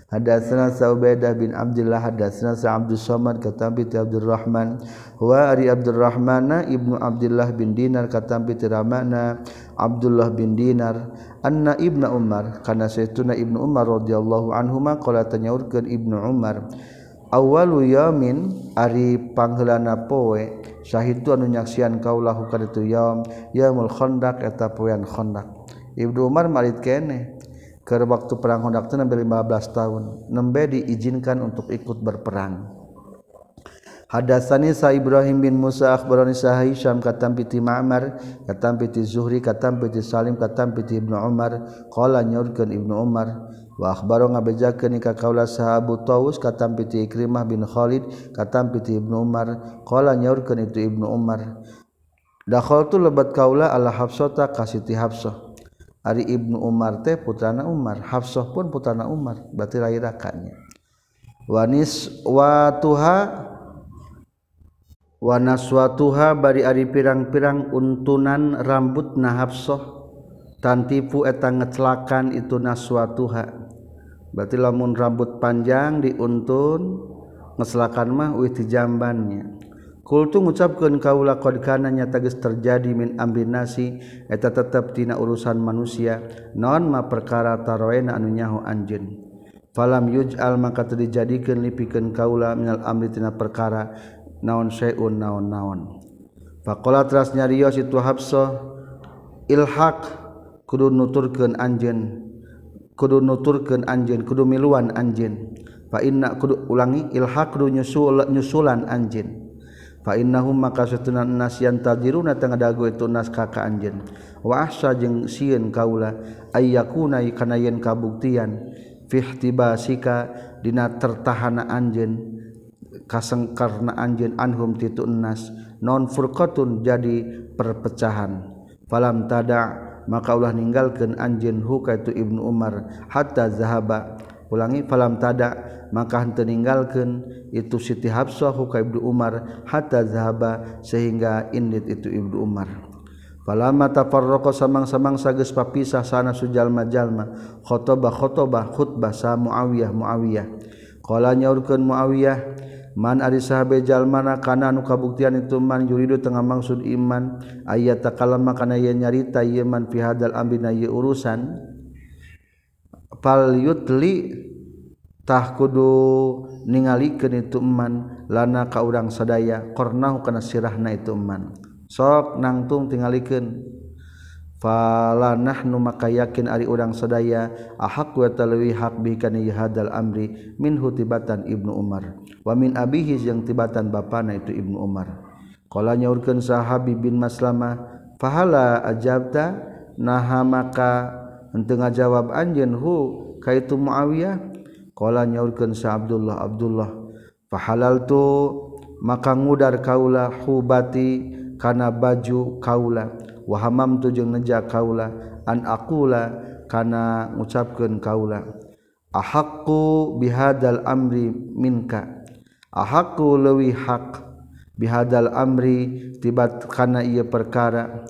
hadatsana Saubedah bin Abdullah hadatsana Sa Abdus Samad katampi ti Abdurrahman wa ari Abdurrahmana ibnu Abdullah bin Dinar katampi ti Ramana Abdullah bin Dinar anna ibnu Umar kana saytuna ibnu Umar radhiyallahu anhuma qala tanyaurkeun ibnu Umar awalu yamin ari panghelana poe syahidu anu nyaksian kaulah kana itu yaum yaumul khandaq eta poean khandaq Ibnu Umar malit kene ke waktu perang Hondak itu nabi 15 tahun. Nembe diizinkan untuk ikut berperang. Hadatsani sa Ibrahim bin Musa akhbarani sa Hisham katam piti Ma'mar katam piti Zuhri katam piti Salim katam piti Ibnu Umar qala nyorkeun Ibnu Umar wa akhbaro ngabejakeun ka kaula sahabu Taus katam piti Ikrimah bin Khalid katam piti Ibnu Umar qala nyorkeun itu Ibnu Umar. Dakhaltu lebat kaula ala Hafsata kasiti Hafsah Ibnu Umar teh putrana Umar. Hafsoh pun putana Umar. Berarti rairakannya wanis watuha Wanaswatuha bari ari pirang-pirang untunan rambut na Hafsoh tantipu etang ngecelakan itu naswatuha berarti lamun rambut panjang diuntun ngecelakan mah wih jambannya Kultu ngucapkan kaula kodkananya tagis terjadi min ambinasi eta tetap tina urusan manusia non ma perkara taroena anu nyaho anjeun. Falam yuj'al maka teu dijadikeun lipikeun kaula minal amri tina perkara naon syai'un naon-naon. Faqala teras nyarios itu Habsah ilhaq kudu nuturkeun anjeun kudu nuturkeun anjeun kudu miluan anjeun fa inna kudu ulangi ilhaq kudu nyusul nyusulan anjeun innahum maka setunan nasian tajiruna tengah dagu itu nas kakak anjen wa ahsa jeung sieun kaula ayyakuna kana yen kabuktian fihtibasika dina tertahana anjen kasengkarna anjen anhum titu nas non furqatun jadi perpecahan. Falam tada maka ulah ninggalkeun anjen huka itu Ibnu Umar hatta zahaba. Ulangi falam tada maka henteu ninggalkeun itu Siti Habsah huka Ibnu Umar hatta zahaba sehingga indit itu Ibnu Umar. Falama tafarraqa samang-samang geus papisah sana sujalma-jalma khotobah khotobah khutbah sa Muawiyah Muawiyah. Qala nyaurkeun Muawiyah man ari sahabe jalmana kana anu kabuktian itu man yuridu tengah maksud iman ayat takalama kana ye nyarita ye man fi hadal amrina ye urusan fal yutli tah kudu ningalikeun itu eman lana ka urang sadaya karna kana sirahna itu eman sok nangtung tingalikeun fala nahnu maka yakin ari urang sadaya ahaq wa talwi hak bi hadal amri min hutibatan ibnu umar. Wa min abihi yang tibatan bapana itu ibnu umar. Qala nyaurkeun sahabi bin maslama fahala ajabta? Naha maka henteu ngajawab anjeun hu kaitu muawiyah? Kala nyaurkeun Sa Abdullah Abdullah fahalal tu maka ngudar kaula hubati kana baju kaula wa hamam tu jeung neja kaula an aqula kana ngucapkeun kaula ahaqqu bihadal amri minka? Ahaqqu lawi haq bihadal amri tibat kana ieu perkara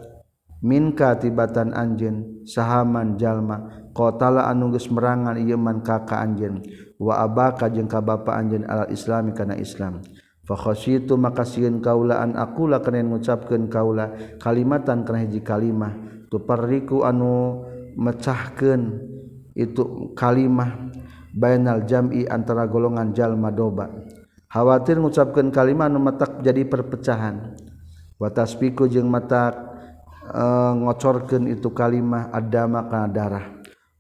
minka tibatan anjeun sahaman jalma. qatala anu merangan iman man kaka anjeun. Wa abaka jeung ka bapa anjeun alal islami kana islam. Fa khasyitu maka kaulaan kaula an aqula kana ngucapkeun kaula kalimatan kana hiji kalimah. Tu tuparriku anu mecahkeun itu kalimah bainal jam'i antara golongan jalma doba khawatir ngucapkeun kalimah anu metak jadi perpecahan. Watas piku jeung mata uh, eh, ngocorkeun itu kalimah adama kana darah.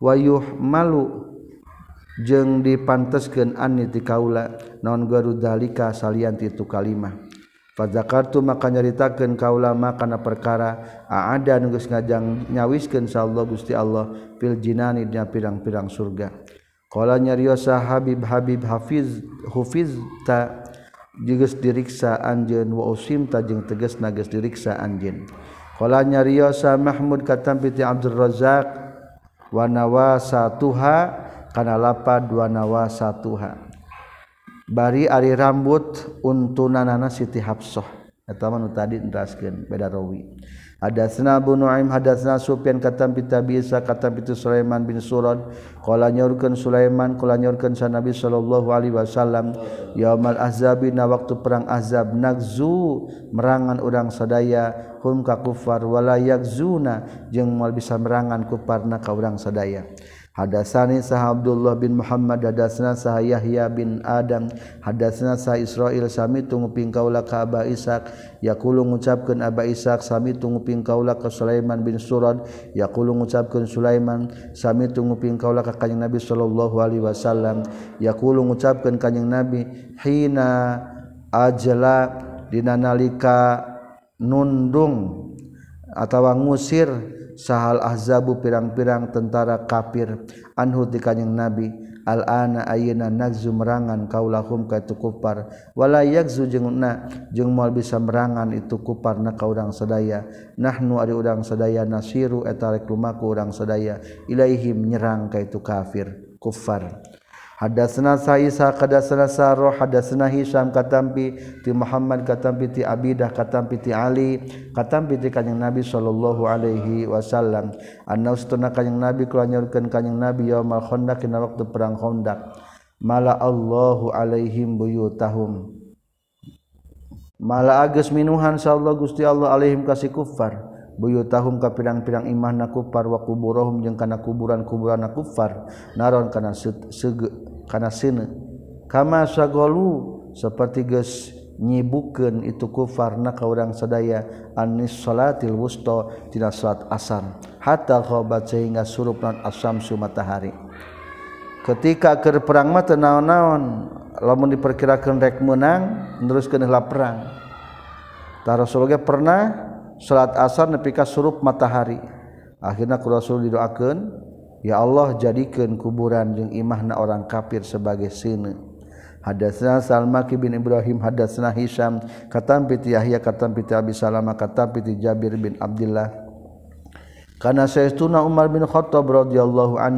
wayuh malu jeng dipanteskeun anni ti kaula naon garu dalika salian itu kalimah fadzakartu maka nyaritakan kaula maka perkara ada nu ngajang nyawiskeun sa Allah Gusti Allah fil jinani dina pirang-pirang surga. Qala nyariosa Habib Habib Hafiz Hufiz ta geus diriksa anjen wa usim ta jeung tegasna geus diriksa anjeun. Qala nyariosa Mahmud katampi ti Abdul razak wanawa satuha kana lapad wanawa satuha. Bari ari rambut untunanana Siti Hafsah. Eta mah tadi neraskeun beda rawi. Hadatsna Abu Nuaim hadatsna Sufyan katam pita bisa katam pitu Sulaiman bin Surad qala nyorkeun Sulaiman qala nyorkeun sa Nabi sallallahu alaihi wasallam yaumal ahzabi na waktu perang ahzab nagzu merangan urang sadaya hum ka kufar wala yakzuna jeung moal bisa merangan kuparna ka urang sadaya. Hadasani sah Abdullah bin Muhammad hadasna sah Yahya bin Adam hadasna sah Israil sami tunguping kaula ka Aba Ishaq yaqulu ngucapkeun Aba Ishaq sami tunguping kaula ka Sulaiman bin Surad. Yaqulu ngucapkeun Sulaiman sami tunguping kaula ka Kanjeng Nabi sallallahu alaihi wasallam. Yaqulu ngucapkeun Kanjeng Nabi hina ajla dina nalika nundung atawa ngusir sahal ahzabu pirang-pirang tentara kafir. Anhu ti kanjing nabi al ana ayeuna nagzu merangan kaulahum ka itu kufar wala yakzu jeung na jeung moal bisa merangan itu kufar na ka urang sadaya. Nahnu ari urang sadaya nasiru eta rek lumaku urang sadaya. Ilaihim nyerang ka itu kafir. Kufar Hadasna sa Isa kadasna Saro hadasna Hisam katampi ti Muhammad katampi ti Abidah katampi ti Ali katampi ti kanjing Nabi sallallahu alaihi wasallam. Anna ustuna kanjing Nabi kula nyorkeun kanjing Nabi yaumal khandaq dina waktu perang Khandaq mala Allahu alaihim buyutahum. Mala agus minuhan sallallahu Gusti Allah alaihim kasih kufar. Buyutahum ka pirang-pirang imah na kufar wa kuburohum jeung kana kuburan-kuburan na kufar. Naron kana sege karena sini kama sagolu seperti ges nyibukeun itu kufarna ka urang sadaya anis salatil wusta tina salat asar. Hatta khabat sehingga surup non asamsu matahari. Ketika keur perang mah teu naon-naon lamun diperkirakeun rek menang teruskeun heula perang. Ta Rasulullah pernah salat asar nepi ka surup matahari. Akhirnya ku Rasul didoakeun Ya Allah jadikan kuburan jeung imahna orang kafir sebagai sine. Hadatsna Salmaki bin Ibrahim hadatsna Hisam katam piti Yahya katam piti Abi Salama katam piti Jabir bin Abdullah Kana sayyiduna Umar bin Khattab radhiyallahu an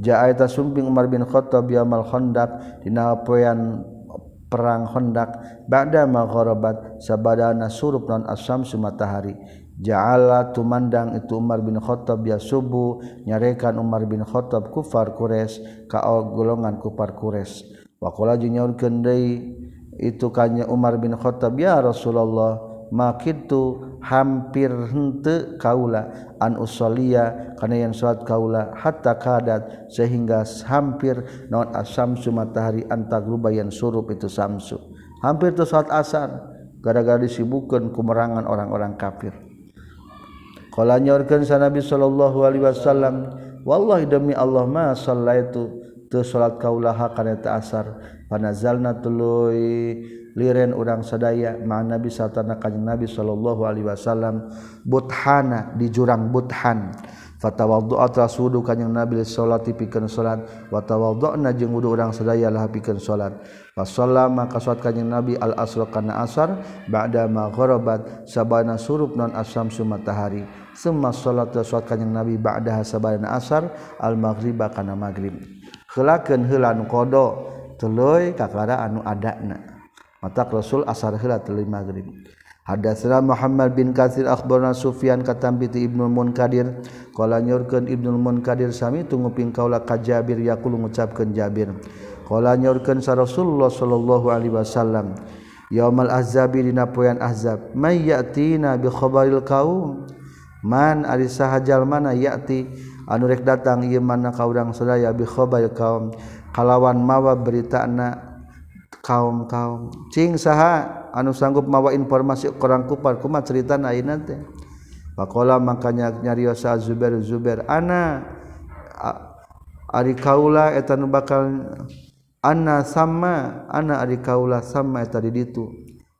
jaa eta sumping Umar bin Khattab yamal Khandaq dina poean perang Khandaq ba'da magharabat sabadana surup non asam sumatahari Ja'ala tumandang itu Umar bin Khattab ya subuh nyarekan Umar bin Khattab kufar kures ka golongan kufar kures. Waqala jeung nyaurkeun deui itu kanya Umar bin Khattab ya Rasulullah makitu hampir hente kaula an usolia kana yang salat kaula hatta kadat sehingga hampir naon asamsu matahari antagruba yang surup itu samsu hampir tu salat asar gara-gara disibukkan kumerangan orang-orang kafir Kala nyorkeun sa Nabi sallallahu alaihi wasallam, wallahi demi Allah ma sallaitu teu salat kaulaha kana ta asar. Panazalna tuluy liren urang sadaya ma Nabi satana kanjeng Nabi sallallahu alaihi wasallam buthana di jurang buthan. Fatawaddu'a rasuluhu kanjeng Nabi salat pikeun salat wa tawaddu'na jeung wudu urang sadaya lah pikeun salat. Fa sallama maka salat kanjeng Nabi al asr kana asar ba'da maghribat sabana surup non asam matahari. summa salat salat kanjing nabi ba'da sabana asar al maghriba kana maghrib. Heulakeun heula nu qada tuluy kakara anu adana mata rasul asar heula tuluy maghrib. Hadatsana Muhammad bin Katsir akhbarna Sufyan katambi ti Ibnu Munkadir. Qala nyorkeun Ibnu Munkadir sami tunggu ping kaula ka Jabir yaqulu ngucapkeun Jabir. Qala nyorkeun sa Rasulullah sallallahu alaihi wasallam yaumal ahzabi dina poean ahzab may yatina bi khabaril qaum man ari sahajal mana yati anu rek datang ieu mana ka urang sadaya bi khabar kaum. Kalawan mawa beritana kaum-kaum. Cing saha? Anu sanggup mawa informasi kurang kupar kumaha ceritana ayeuna teh? Pakola makanya nyarios Zubair Zubair ana ari kaula eta nu bakal ana sama ana ari kaula sama eta di ditu.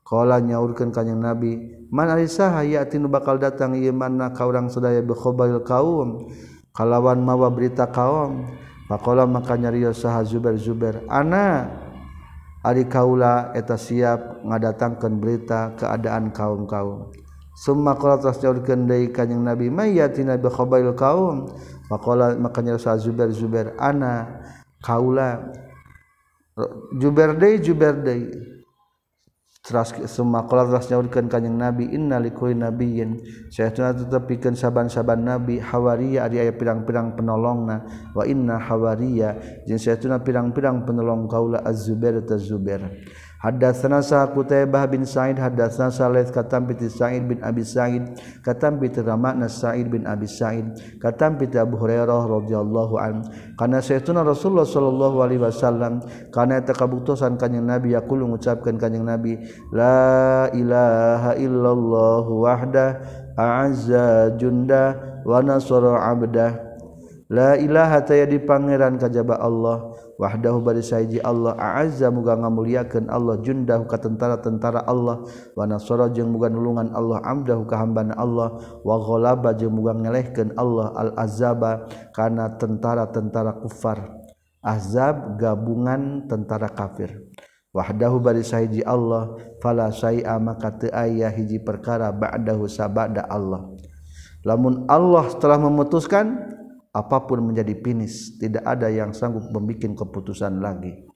Qala nyaurkeun kanjing Nabi man ari sahaya bakal datang. Ieu manna ka urang sadaya bi khabaril qaum kalawan mawa berita kaum. Faqala maka nyarios saha Zubair Zubair ana ari kaula eta siap ngadatangkeun berita keadaan kaum-kaum. Summa qala tas nyaurkeun deui kanjing Nabi mayyatina bi khabaril qaum faqala maka nyarios saha Zubair Zubair ana kaula. Juber deui Juber nyakan kanyang nabi innalikuin nabiin saya tetap bikin saaban-saban nabi Hawariya aya pirang-pirang penolong na wa inna Hawariya. Saya tun pirang-pirang penolong kaula az Zuber terzuber Hadatsana sa Qutaibah bin Sa'id hadatsana Salih katam bi Sa'id bin Abi Sa'id katam bi Ramana Sa'id bin Abi Sa'id katam bi Abu Hurairah radhiyallahu an kana saytuna Rasulullah sallallahu alaihi wasallam kana eta kabuktosan kanjing Nabi yaqulu ngucapkeun kanjing Nabi la ilaha illallah wahda a'azza junda wa nasara abda. La ilaha tayadi pangeran kajaba Allah. Wahdahu bari saiji Allah a'azza muga ngamuliakeun Allah jundahu ka tentara-tentara Allah wa nasara jeung muga nulungan Allah amdahu ka hambana Allah wa ghalaba jeung muga ngelehkeun Allah al azaba kana tentara-tentara kufar. Azab gabungan tentara kafir. Wahdahu bari saiji Allah fala syai'a maka teu aya hiji perkara ba'dahu sabada Allah. Lamun Allah telah memutuskan apapun menjadi pinis tidak ada yang sanggup membuat keputusan lagi.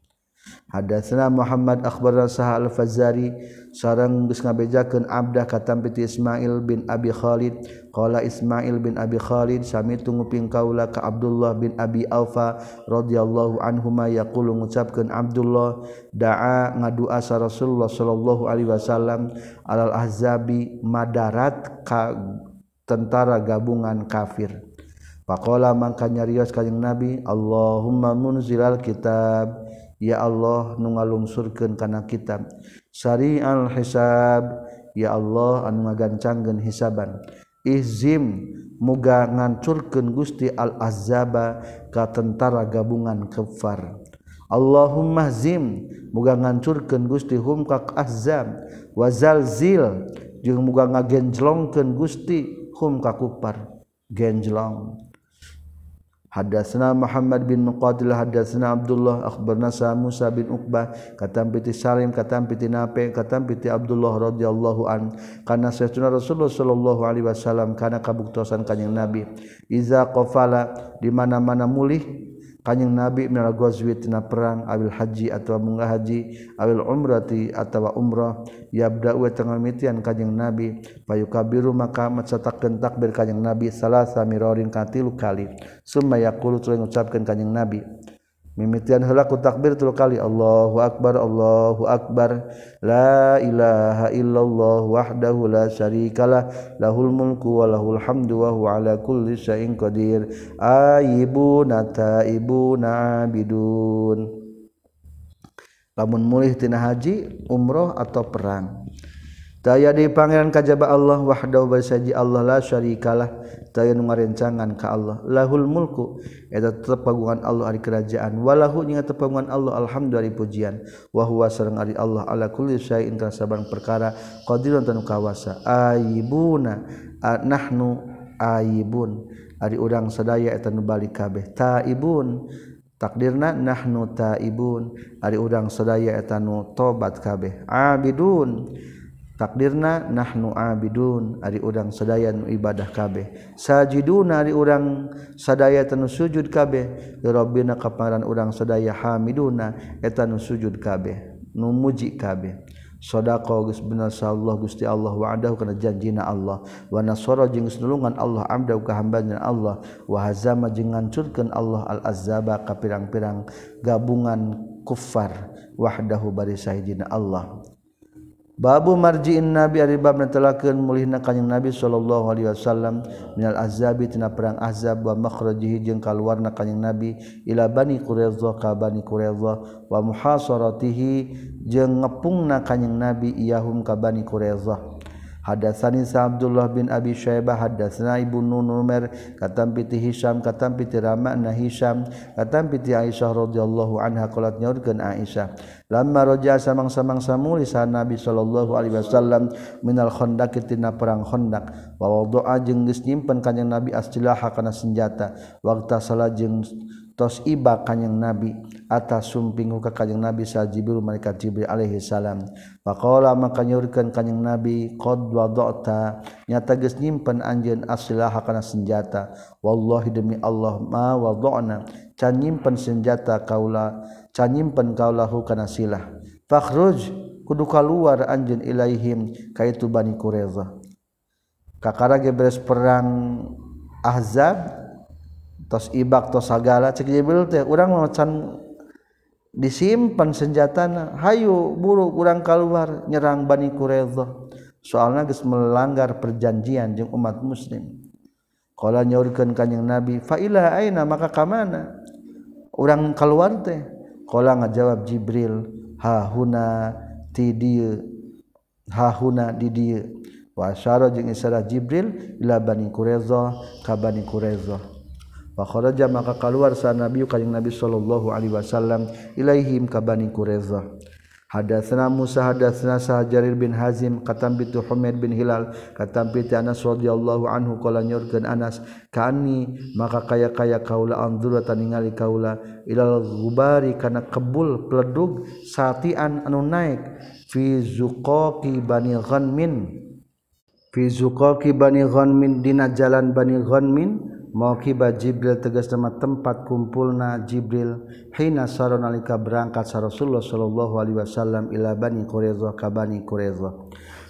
Hadatsana Muhammad akhbarana Sah al-Fazari sareng geus ngabejakeun abdah katampiti Ismail bin Abi Khalid. Qala Ismail bin Abi Khalid sami tunguping kaula ka Abdullah bin Abi Aufa radhiyallahu anhuma. Yaqulu ngucapkeun Abdullah da'a ngadua sa Rasulullah sallallahu alaihi wasallam alal ahzabi madarat ka tentara gabungan kafir Pakola mangka nyarios kajeng Nabi Allahumma munzilal kitab. Ya Allah nu ngalungsurkeun kana kitab. Sari al hisab. Ya Allah anu ngagancangkeun hisaban. Izim muga ngancurkeun Gusti al azaba ka tentara gabungan kafar. Allahumma zim muga ngancurkeun Gusti hum ka azab wazalzil jeung muga ngagenjlongkeun Gusti hum ka kufar. Genjlong. Hadasna Muhammad bin Muqadil hadasna Abdullah akhbarna sa Musa bin Uqbah katam piti Salim katam piti Nafi katam piti Abdullah radhiyallahu an kana saytuna Rasulullah sallallahu alaihi wasallam kana kabuktosan kanjing Nabi. Iza qafala di mana-mana mulih kanyeng nabi minal ghazwi tina perang awil haji atau munggah haji awil umrati atau umrah. Yabda wa tengah mitian kanyeng nabi payukabiru maka mencetakeun takbir kanyeng nabi salasa mirorin katilu kali. Summa yaqulu tuluy ngucapkeun kanyang nabi mimitian helaku takbir tu kali Allahu akbar Allahu akbar la ilaha illallah wahdahu la syarikalah lahul mulku wa lahul hamdu wa huwa ala kulli syai'in qadir aibuna taibuna abidun. Lamun mulih tina haji umroh atau perang. Taya di pangeran kajaba Allah wahdahu bersaji Allah la syarikalah daya nu ngarencangan ka Allah. Lahul mulku eta tetep pagungan Allah ari kerajaan. Walahu jeung tepagungan Allah alhamdulillah ari pujian. Wa huwa sareng ari Allah ala kulli syai'in ka saban perkara. Qadirun tanu kawasa. Aibuna nahnu aibun. Ari urang sadaya eta nu balik kabeh. Taibun takdirna nahnu taibun. Ari urang sadaya eta nu tobat kabeh. Abidun takdirna nahnu abidun ari urang sadaya nu ibadah kabeh. Sajiduna ari urang sadaya tanu sujud kabeh. Rabbina kaparan urang sadaya hamiduna eta nu sujud kabeh nu muji kabeh. Sodako geus bener Allah Gusti Allah wa'adahu kana janjina Allah. Wa nasara jeung geus nulungan Allah abdahu ka hambana Allah. Wa hazama jeung ngancurkeun Allah al-azzaba ka pirang-pirang gabungan kufar wahdahu bari sahijina Allah. Babu marjiin Nabi aribab netelakeun mulihna kanjing Nabi sallallahu alaihi wasallam minal azabi tina perang azab wa makhrajihi jeung kaluarna kanjing Nabi ila bani Quraiza ka bani Quraiza wa muhasaratihi jeung ngepungna kanjing Nabi iyahum ka bani Quraiza Hadatsani Sa Abdullah bin Abi Syaibah hadatsna Ibnu Numer katam piti Hisam katam piti Rama na Hisam katam piti Aisyah radhiyallahu anha qalat nyaurkeun Aisyah. Lamma raja samang-samangsa muli sa Nabi sallallahu alaihi wasallam minal khandaq tina perang khandaq wa wadaa jeung geus nyimpen kanjing Nabi astilaha kana senjata. Waqta salah jeung tos iba kanjing Nabi. atas sumpingu ka kanjing nabi sa jibril malaikat jibril alaihi salam. Faqala maka nyurkeun kanjing nabi qad wada'ta. Nyata geus nyimpen anjeun aslaha kana senjata. Wallahi demi allah ma wada'na. Can nyimpen senjata kaula can nyimpen kaulahu kana silah. Fakhruj kudu kaluar anjeun ilaihim kaitu bani qurayza kakara ge beres perang ahzab tos ibak tos sagala cek jibril teh urang disimpan senjatana Hayu buruk kurang keluar nyerang Bani Quraidah soalnya geus melanggar perjanjian jeung umat muslim. Qala nyaurkeun kanjing nabi fa ila aina maka ka mana? Urang keluar teh qala ngajawab jibril ha huna ti dieu ha huna di dieu wa asyara jeung isyarat jibril ila Bani Quraidah ka Bani Quraidah Pakhoraja maka keluar sa Nabi kanjing Nabi sallallahu alaihi wasallam ilaihim ka Bani Quraidzah. Hadatsna Musa hadatsna Jarir bin Hazim katam bi Humaid bin Hilal katam bi Anas radhiyallahu anhu qala nyurkeun Anas kani maka kaya-kaya kaula anzura taningali kaula ilal ghubari kana kebul peledug satian anu naik fi zuqaqi Bani Ghanmin fi zuqaqi Bani Ghanmin dina jalan Bani Ghanmin mauqibah Jibril tegas nama tempat kumpulna Jibril hina saro nalika berangkat sa Rasulullah sallallahu alaihi wasallam ila Bani Quraidzah ka Bani Quraidzah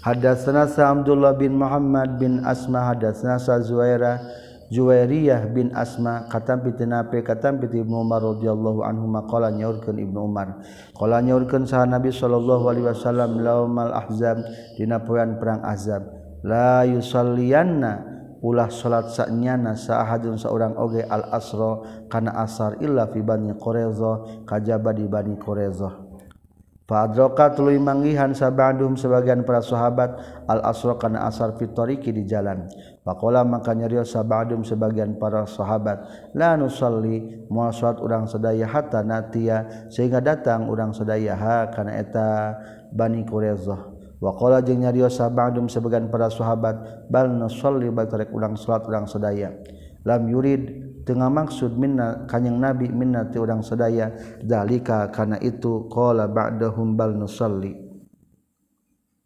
Hadatsana sa Abdullah bin Muhammad bin Asma hadatsana sa Zuwaira Juwairiyah bin Asma katampi tinape katampi Ibnu Umar radhiyallahu anhu maqala nyaurkeun Ibnu Umar. Qala nyaurkeun sa Nabi sallallahu alaihi wasallam laumal ahzab dina poean perang azab la yusallianna ulah salat saknyana saahajun seorang oge al asro kana asar illa fi bani Qurayza kajaba di bani Qurayza Fadroka tuluy manggihan sabandum sebagian para sahabat al asro kana asar fitoriki di jalan. Pakola maka nyerio sabandum sebagian para sahabat la nusalli moal salat urang sedaya hatta natia sehingga datang urang sedaya ha kana eta bani Qurayzah wakola jeung nyariosa ba'dum sebagian para sahabat bal nusalli batarek ulang salat urang sadaya. Lam yurid tengah maksud minna kanyang nabi minna ti urang sadaya. Dalika kana itu qala ba'dahum bal nusalli.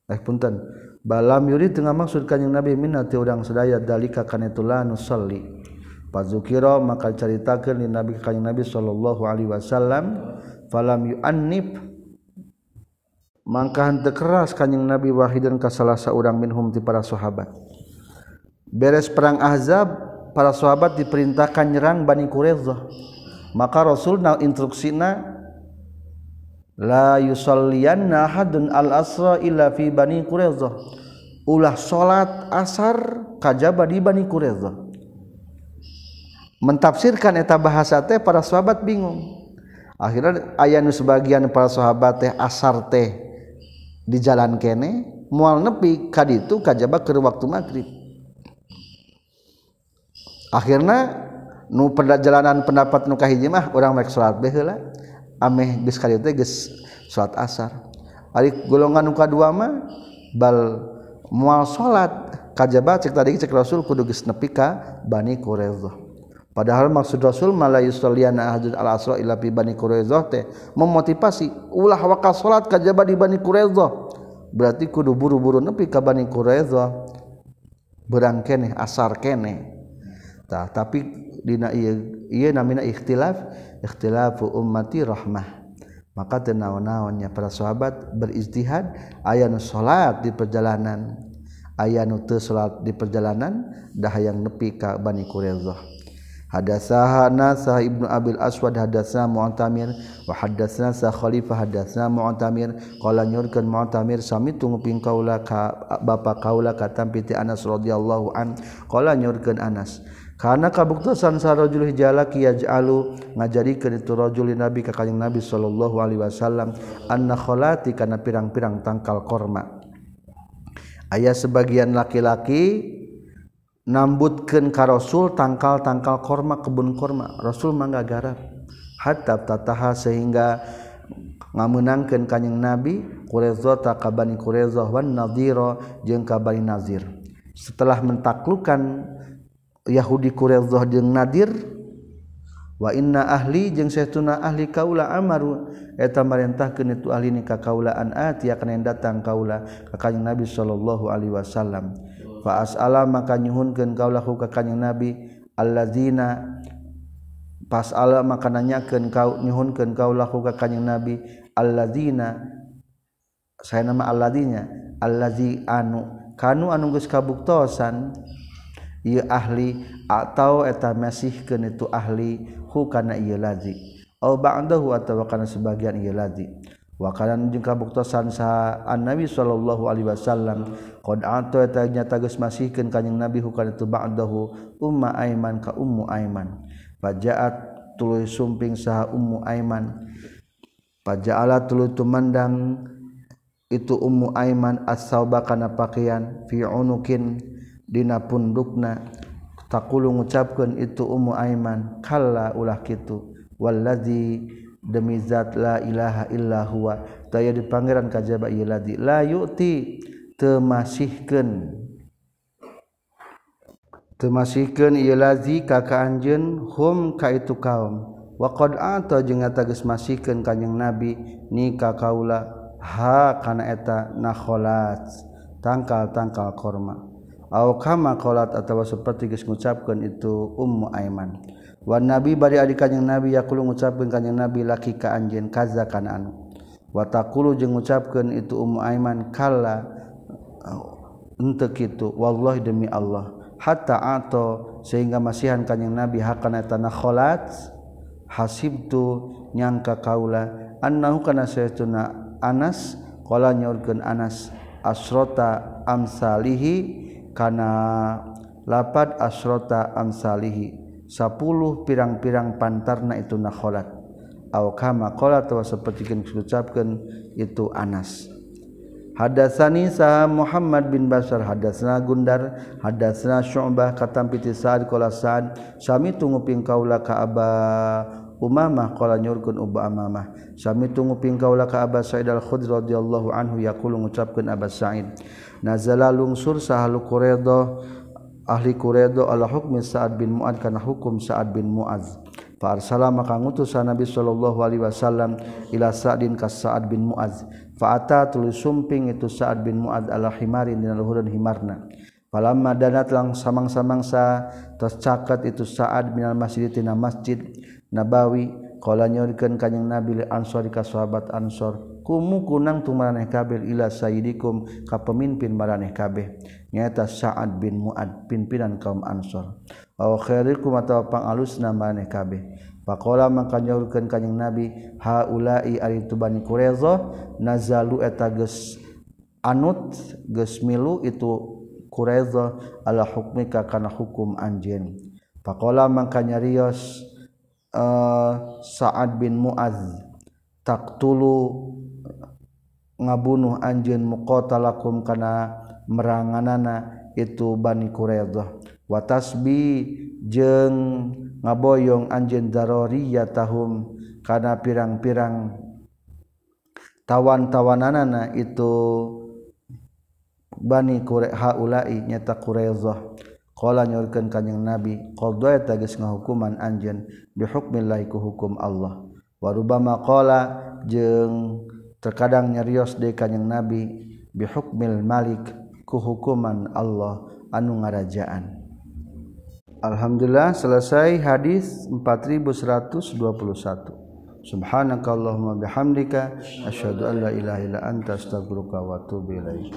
Eh punten. Balam yurid tengah maksud kanyang nabi minna ti urang sadaya. Dalika kana itu la nusalli. Pazukira maka caritakeun ni nabi kanyang nabi sallallahu alaihi wasallam falam yu'annib mangkahan tekeras kanjing Nabi Wahidun ka salah seorang minhum di para sahabat. Beres perang Ahzab para sahabat diperintahkan nyerang Bani Quraisyah maka Rasulna instruksina la yusalliyanna ahadun al asra illa fi Bani Quraisyah ulah salat asar kajaba di Bani Quraisyah mentafsirkan eta bahasa teh para sahabat bingung. Akhirnya ayanu sebagian para sahabat teh asar teh. di jalan kene mual nepi kad itu kajba ke waktu maghrib. Akhirnya nu perjalanan pendapat nu kahiji orang mereka sholat behela ameh geus kali teh geus asar. Ari golongan nu kadua mah bal mual salat. Kajba cek tadi cek rasul kudu geus nepi ka bani quraidah. Padahal maksud Rasul malayusliana al-asra ila fi bani Quraidah teh memotivasi ulah wakal salat kajaba di bani Quraidah berarti kudu buru-buru nepi ka bani Quraidah berang keneh asar keneh. Tah tapi dina ieu ieu namina ikhtilaf ikhtilafu ummati rahmah. Maka teu naon-naonnya para sahabat berijtihad aya nu salat di perjalanan. Aya nu teu salat di perjalanan dah hayang nepi ka bani Quraidah hadasaha Sah Ibnu Abil Aswad hadasna Mu'tamir wa hadasna sa Khalifah hadasna Mu'tamir qala nyurkeun Mu'tamir sami tunguping kaula ka bapa kaula katam piti Anas radhiyallahu an qala nyurkeun Anas karena kabuktasan sarajul hijalaki yaj'alu ngajarikeun itu rajul nabi ka kanjing nabi sallallahu alaihi wasallam anna kholati kana pirang-pirang tangkal korma. Aya sebagian laki-laki nambutkan ka Rasul tangkal-tangkal korma kebun korma. Rasul mangga garap. Hatab tataha sehingga ngamunangkan kanyeng Nabi Quraizo takabani Quraizo wan nadhiro jeung nazir. Setelah mentaklukan Yahudi Quraizo jeung Nadir wa inna ahli jeung saytuna ahli kaula amaru eta marintahkeun itu ahli ni ka kaulaan atiya kana datang kaula ka kanjeng Nabi sallallahu alaihi wasallam. faas alam maka nyuhunkeun kaulahu ka kanjing nabi. Allazina pas Allah maka nanyakeun kau nyuhunkeun kaulahu ka kanjing nabi. Allazina saya nama alladinya allazi anu. Kanu anu geus kabuktosan? Ieu ahli atau eta masihkeun itu ahli hu kana ieu lazi. Au ba'dahu atawa kana sebagian ieu lazi. wakaran jeung kabuktosan sa annabi sallallahu alaihi wasallam. Qad ato eta nyata geus masihkeun ka nabi hukana tu ba'dahu umma aiman ka ummu aiman. Fajaat tuluy sumping saha ummu aiman. Pajaala tuluy tumandang itu ummu aiman as-sauba kana pakaian fi unukin dina pundukna. Takulu ngucapkeun itu ummu aiman. Kalla ulah kitu. Wallazi demi zat la ilaha illa huwa. Taya di pangeran kajaba ieu ladi la yu'ti teu masihkeun teu masihkeun ieu lazi ka ka anjeun hum ka itu kaum. Wa qad ata jeung eta geus masihkeun kanjing nabi ni kaula ha kana eta nakholat tangkal-tangkal korma. Au kama qolat atawa seperti geus ngucapkeun itu ummu aiman. Wan nabi bari adik kanjing nabi yakulu ngucapkeun kanjing nabi laki ka anjeun kaza kana anu. Wa taqulu jeung ngucapkeun itu Ummu Aiman kala henteu eh, kitu wallahi demi Allah hatta ato sehingga masihan kanjing nabi hakana tanah kholat hasibtu nyangka kaula annahu kana saytuna Anas qala nyaurkeun Anas asrota amsalihi kana lapat asrota amsalihi 10 pirang-pirang pantarna itu nakholat. Aw kama qala tawa sapertikeun diucapkeun itu Anas. Hadatsani sa Muhammad bin Bashar hadatsana Gundar hadatsana Syu'bah katam piti Sa'ad qala Sa'ad sami tunguping kaula ka Aba Umamah qala nyurkeun Uba Amamah. Sami tunguping kaula ka Aba Sa'id al-Khudri radhiyallahu anhu yaqulu ngucapkeun Aba Sa'id. Nazala lungsur saha Quraidah. ahli Qredo Allah hukmi Sa'ad bin Mu'ad kana hukum Sa'ad bin Mu'ad fa arsala maka ngutus Nabi sallallahu alaihi wasallam ila Sa'din ka Sa'ad bin Mu'az. Fa'ata tulis sumping itu Sa'ad bin Mu'ad ala himarin dina luhuran himarna. Falamma danat lang samang-samang sa tos itu Sa'ad minal masjid tina masjid Nabawi qala nyorikeun kanjing Nabi li Ansor ka sahabat Ansor kumu kunang tu maraneh kabeh ila sayyidikum ka pemimpin maraneh kabeh. Nyaeta Sa'ad bin Mu'ad pimpinan kaum Ansor. Aw khairikum atawa pangalusna maraneh kabeh. Faqala maka nyaurkeun kanjing Nabi haula'i ari tu Bani Quraiza nazalu eta geus anut geus milu itu Quraiza ala hukmika kana hukum anjeun. Faqala maka nyarios uh, Sa'ad bin Mu'adz taqtulu ngabunuh anjeun muqatalakum kana meranganana itu Bani Quraidah. Wa tasbi jeung ngaboyong anjeun daroriyatahum kana pirang-pirang tawan-tawananana itu Bani Qure haulai nyata Quraidah. Qala nyorkeun kanjing Nabi qadha tagis ngahukuman anjeun bihukmillah ku hukum Allah. Wa rubama qala jeung terkadang nyarios de kanyang nabi bihukmil malik ku hukuman Allah anu ngarajaan. Alhamdulillah selesai hadis 4121 Subhanakallahumma bihamdika asyhadu an la ilaha illa anta astaghfiruka wa atubu ilaik.